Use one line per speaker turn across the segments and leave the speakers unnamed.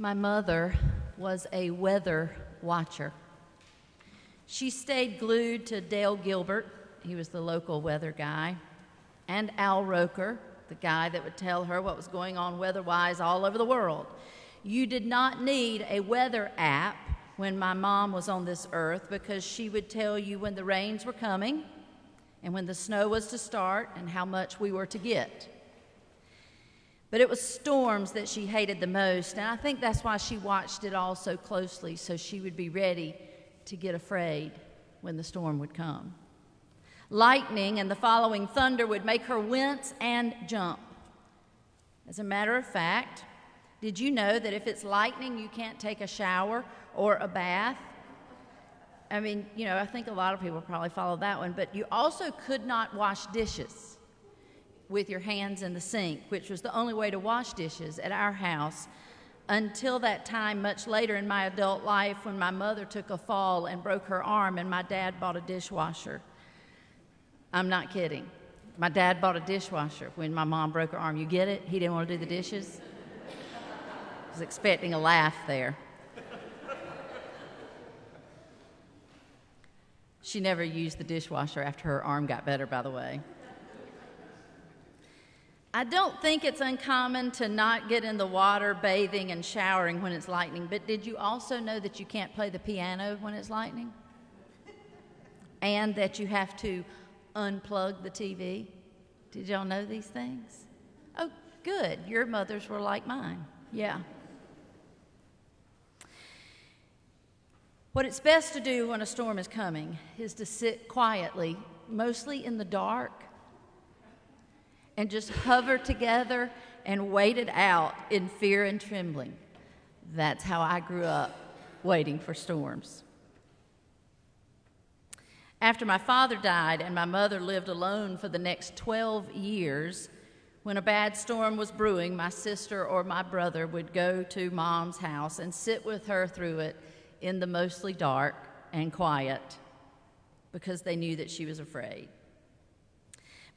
My mother was a weather watcher. She stayed glued to Dale Gilbert, he was the local weather guy, and Al Roker, the guy that would tell her what was going on weather wise all over the world. You did not need a weather app when my mom was on this earth because she would tell you when the rains were coming and when the snow was to start and how much we were to get. But it was storms that she hated the most, and I think that's why she watched it all so closely, so she would be ready to get afraid when the storm would come. Lightning and the following thunder would make her wince and jump. As a matter of fact, did you know that if it's lightning, you can't take a shower or a bath? I mean, you know, I think a lot of people probably follow that one, but you also could not wash dishes with your hands in the sink, which was the only way to wash dishes at our house until that time, much later in my adult life, when my mother took a fall and broke her arm and my dad bought a dishwasher. I'm not kidding. My dad bought a dishwasher when my mom broke her arm. You get it? He didn't want to do the dishes. I was expecting a laugh there. She never used the dishwasher after her arm got better, by the way. I don't think it's uncommon to not get in the water bathing and showering when it's lightning, but did you also know that you can't play the piano when it's lightning? And that you have to unplug the TV? Did y'all know these things? Oh, good. Your mothers were like mine. Yeah. What it's best to do when a storm is coming is to sit quietly, mostly in the dark, and just hover together and wait it out in fear and trembling. That's how I grew up, waiting for storms. After my father died and my mother lived alone for the next 12 years, when a bad storm was brewing, my sister or my brother would go to mom's house and sit with her through it in the mostly dark and quiet because they knew that she was afraid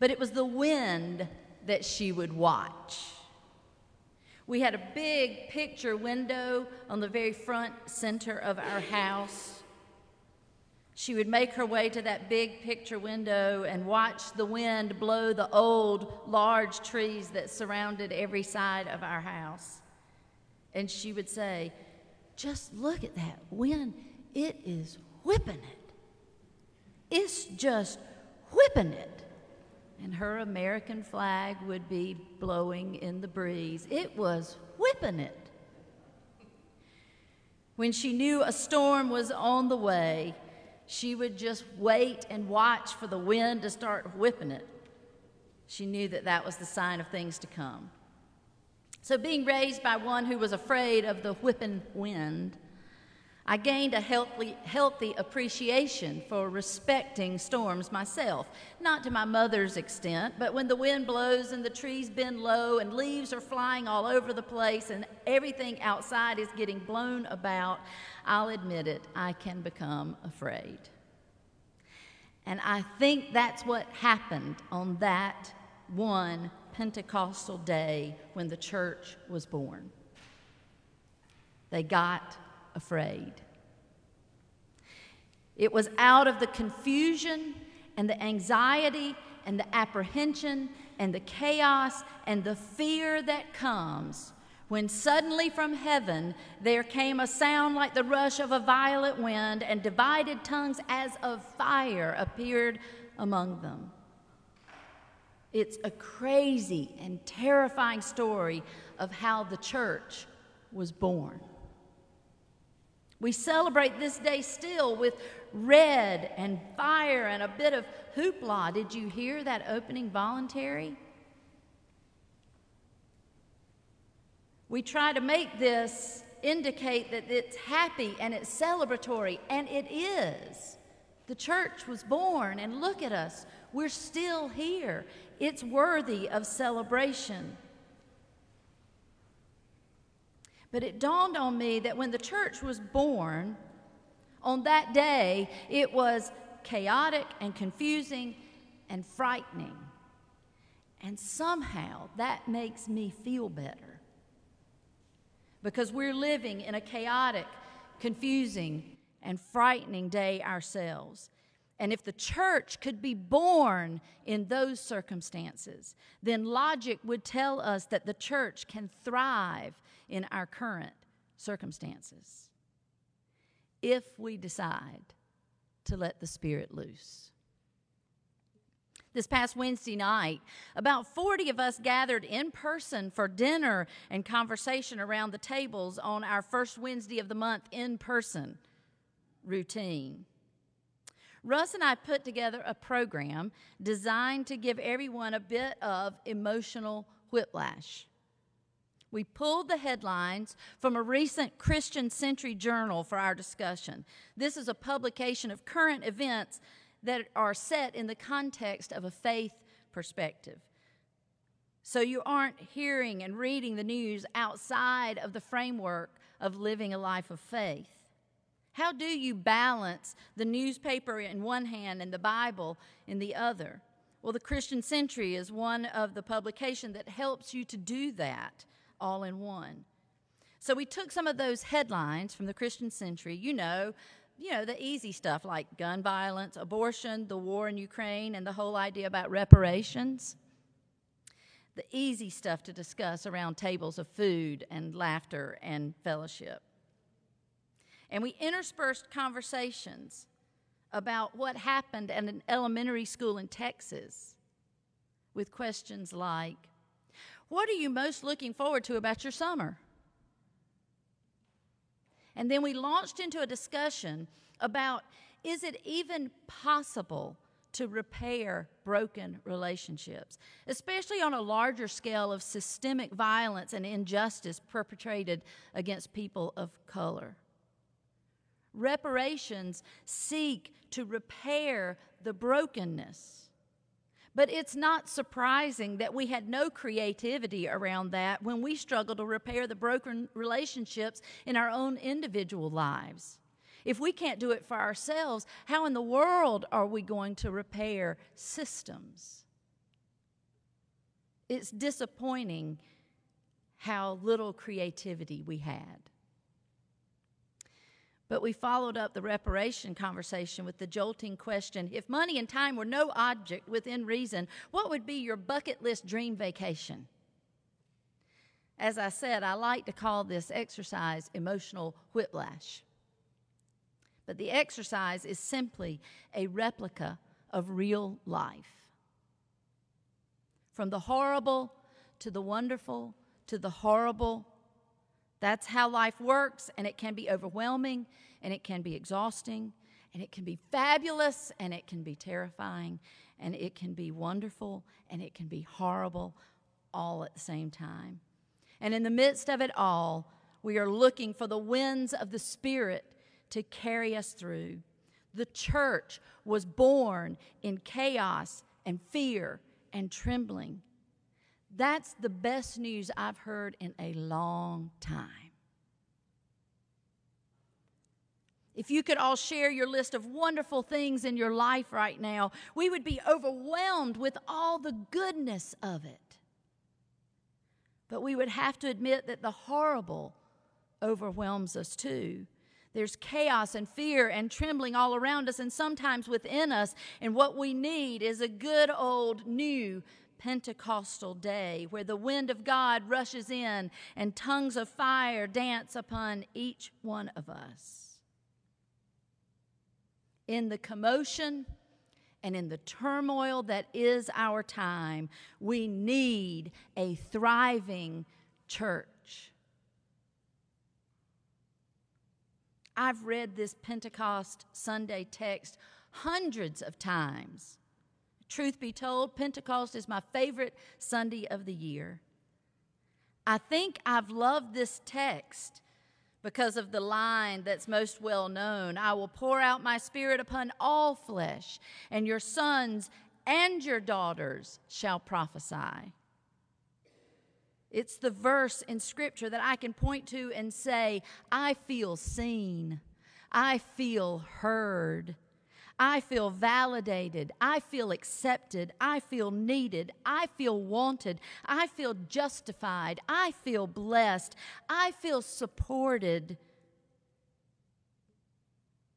but it was the wind that she would watch. We had a big picture window on the very front center of our house. She would make her way to that big picture window and watch the wind blow the old, large trees that surrounded every side of our house. And she would say, Just look at that wind. It is whipping it. It's just whipping it and her American flag would be blowing in the breeze. It was whipping it. When she knew a storm was on the way, she would just wait and watch for the wind to start whipping it. She knew that that was the sign of things to come. So, being raised by one who was afraid of the whipping wind, I gained a healthy, healthy appreciation for respecting storms myself, not to my mother's extent, but when the wind blows and the trees bend low and leaves are flying all over the place and everything outside is getting blown about, I'll admit it, I can become afraid. And I think that's what happened on that one Pentecostal day when the church was born. They got afraid. It was out of the confusion and the anxiety and the apprehension and the chaos and the fear that comes when suddenly from heaven there came a sound like the rush of a violent wind, and divided tongues as of fire appeared among them. It's a crazy and terrifying story of how the church was born. We celebrate this day still with red and fire and a bit of hoopla. Did you hear that opening voluntary? We try to make this indicate that it's happy and it's celebratory, and it is. The church was born, and look at us. We're still here. It's worthy of celebration. But it dawned on me that when the church was born, on that day, it was chaotic and confusing and frightening. And somehow that makes me feel better. because we're living in a chaotic, confusing, and frightening day ourselves. And if the church could be born in those circumstances, then logic would tell us that the church can thrive in our current circumstances if we decide to let the Spirit loose. This past Wednesday night, about 40 of us gathered in person for dinner and conversation around the tables on our first Wednesday of the month in person routine. Russ and I put together a program designed to give everyone a bit of emotional whiplash. We pulled the headlines from a recent Christian Century journal for our discussion. This is a publication of current events that are set in the context of a faith perspective. So you aren't hearing and reading the news outside of the framework of living a life of faith. How do you balance the newspaper in one hand and the Bible in the other? Well, the Christian Century is one of the publications that helps you to do that all in one. So we took some of those headlines from the Christian Century, you know, you know, the easy stuff like gun violence, abortion, the war in Ukraine, and the whole idea about reparations. The easy stuff to discuss around tables of food and laughter and fellowship. And we interspersed conversations about what happened at an elementary school in Texas with questions like What are you most looking forward to about your summer? And then we launched into a discussion about is it even possible to repair broken relationships, especially on a larger scale of systemic violence and injustice perpetrated against people of color? Reparations seek to repair the brokenness but it's not surprising that we had no creativity around that when we struggle to repair the broken relationships in our own individual lives. If we can't do it for ourselves, how in the world are we going to repair systems? It's disappointing how little creativity we had. But we followed up the reparation conversation with the jolting question if money and time were no object within reason, what would be your bucket list dream vacation? As I said, I like to call this exercise emotional whiplash. But the exercise is simply a replica of real life. From the horrible to the wonderful to the horrible that's how life works, and it can be overwhelming, and it can be exhausting, and it can be fabulous, and it can be terrifying, and it can be wonderful, and it can be horrible all at the same time. And in the midst of it all, we are looking for the winds of the Spirit to carry us through. The church was born in chaos and fear and trembling. That's the best news I've heard in a long time. If you could all share your list of wonderful things in your life right now, we would be overwhelmed with all the goodness of it. But we would have to admit that the horrible overwhelms us too. There's chaos and fear and trembling all around us and sometimes within us. And what we need is a good old new Pentecostal day where the wind of God rushes in and tongues of fire dance upon each one of us. In the commotion and in the turmoil that is our time, we need a thriving church. I've read this Pentecost Sunday text hundreds of times. Truth be told, Pentecost is my favorite Sunday of the year. I think I've loved this text because of the line that's most well known I will pour out my spirit upon all flesh, and your sons and your daughters shall prophesy. It's the verse in Scripture that I can point to and say, I feel seen, I feel heard. I feel validated. I feel accepted. I feel needed. I feel wanted. I feel justified. I feel blessed. I feel supported.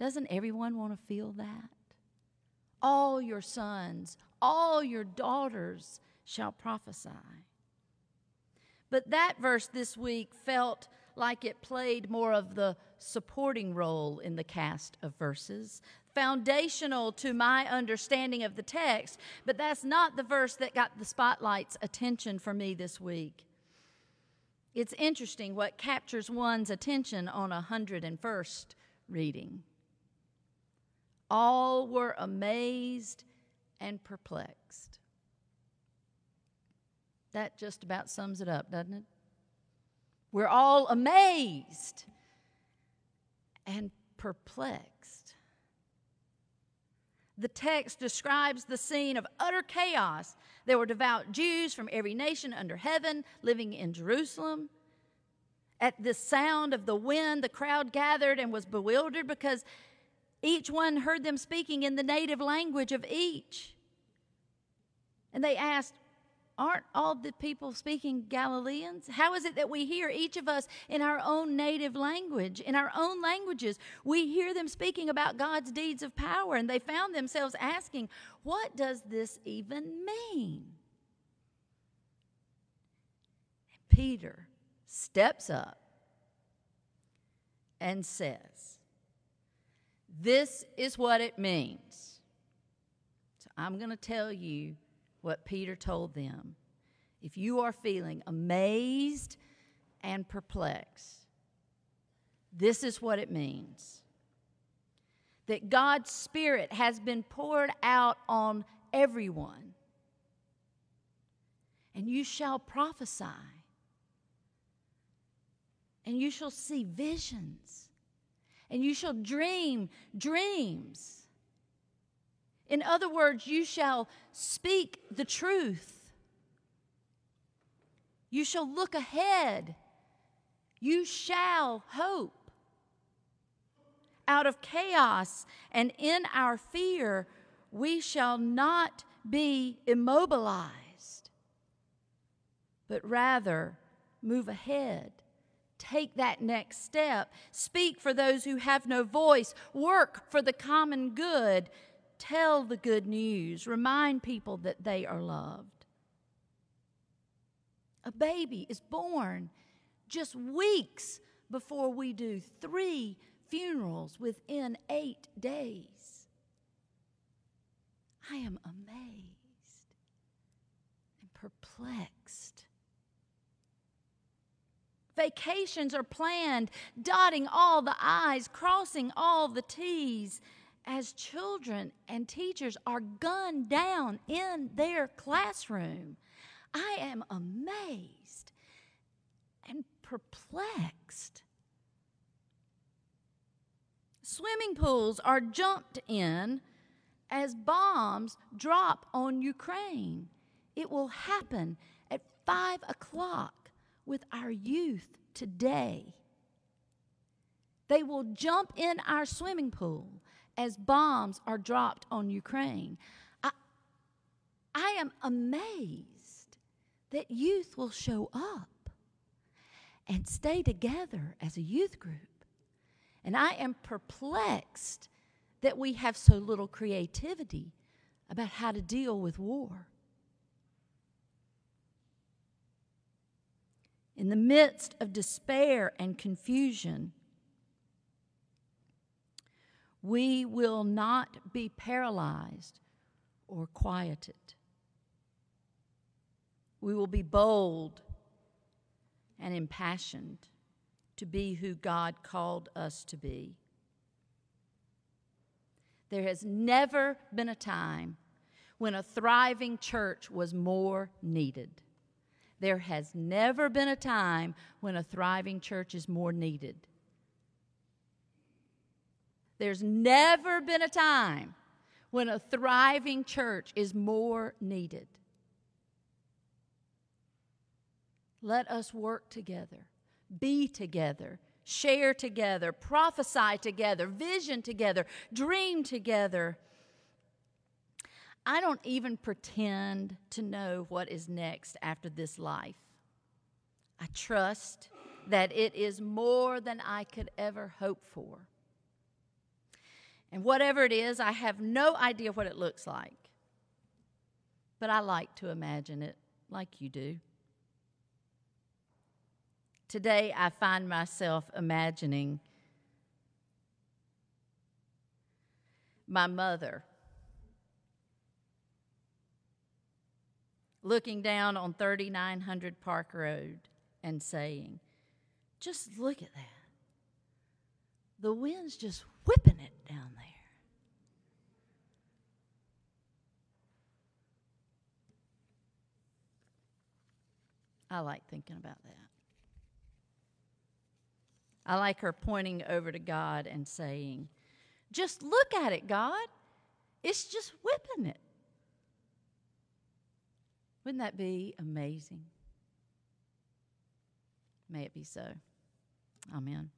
Doesn't everyone want to feel that? All your sons, all your daughters shall prophesy. But that verse this week felt like it played more of the supporting role in the cast of verses, foundational to my understanding of the text, but that's not the verse that got the spotlight's attention for me this week. It's interesting what captures one's attention on a 101st reading. All were amazed and perplexed. That just about sums it up, doesn't it? We're all amazed and perplexed. The text describes the scene of utter chaos. There were devout Jews from every nation under heaven living in Jerusalem. At the sound of the wind, the crowd gathered and was bewildered because each one heard them speaking in the native language of each. And they asked, Aren't all the people speaking Galileans? How is it that we hear each of us in our own native language, in our own languages? We hear them speaking about God's deeds of power, and they found themselves asking, What does this even mean? Peter steps up and says, This is what it means. So I'm going to tell you what Peter told them. If you are feeling amazed and perplexed, this is what it means that God's Spirit has been poured out on everyone, and you shall prophesy, and you shall see visions, and you shall dream dreams. In other words, you shall speak the truth. You shall look ahead. You shall hope. Out of chaos and in our fear, we shall not be immobilized, but rather move ahead. Take that next step. Speak for those who have no voice. Work for the common good Tell the good news. Remind people that they are loved. A baby is born just weeks before we do three funerals within eight days. I am amazed and perplexed. Vacations are planned, dotting all the I's, crossing all the T's as children and teachers are gunned down in their classroom. I am amazed and perplexed. Swimming pools are jumped in as bombs drop on Ukraine. It will happen at five o'clock with our youth today. They will jump in our swimming pool as bombs are dropped on Ukraine. I, I am amazed that youth will show up and stay together as a youth group. And I am perplexed that we have so little creativity about how to deal with war. In the midst of despair and confusion, we will not be paralyzed or quieted. We will be bold and impassioned to be who God called us to be. There has never been a time when a thriving church was more needed. There has never been a time when a thriving church is more needed. There's never been a time when a thriving church is more needed. Let us work together, be together, share together, prophesy together, vision together, dream together. I don't even pretend to know what is next after this life. I trust that it is more than I could ever hope for. And whatever it is, I have no idea what it looks like. But I like to imagine it like you do. Today, I find myself imagining my mother looking down on 3900 Park Road and saying, Just look at that. The wind's just whipping it down there. I like thinking about that. I like her pointing over to God and saying, Just look at it, God. It's just whipping it. Wouldn't that be amazing? May it be so. Amen.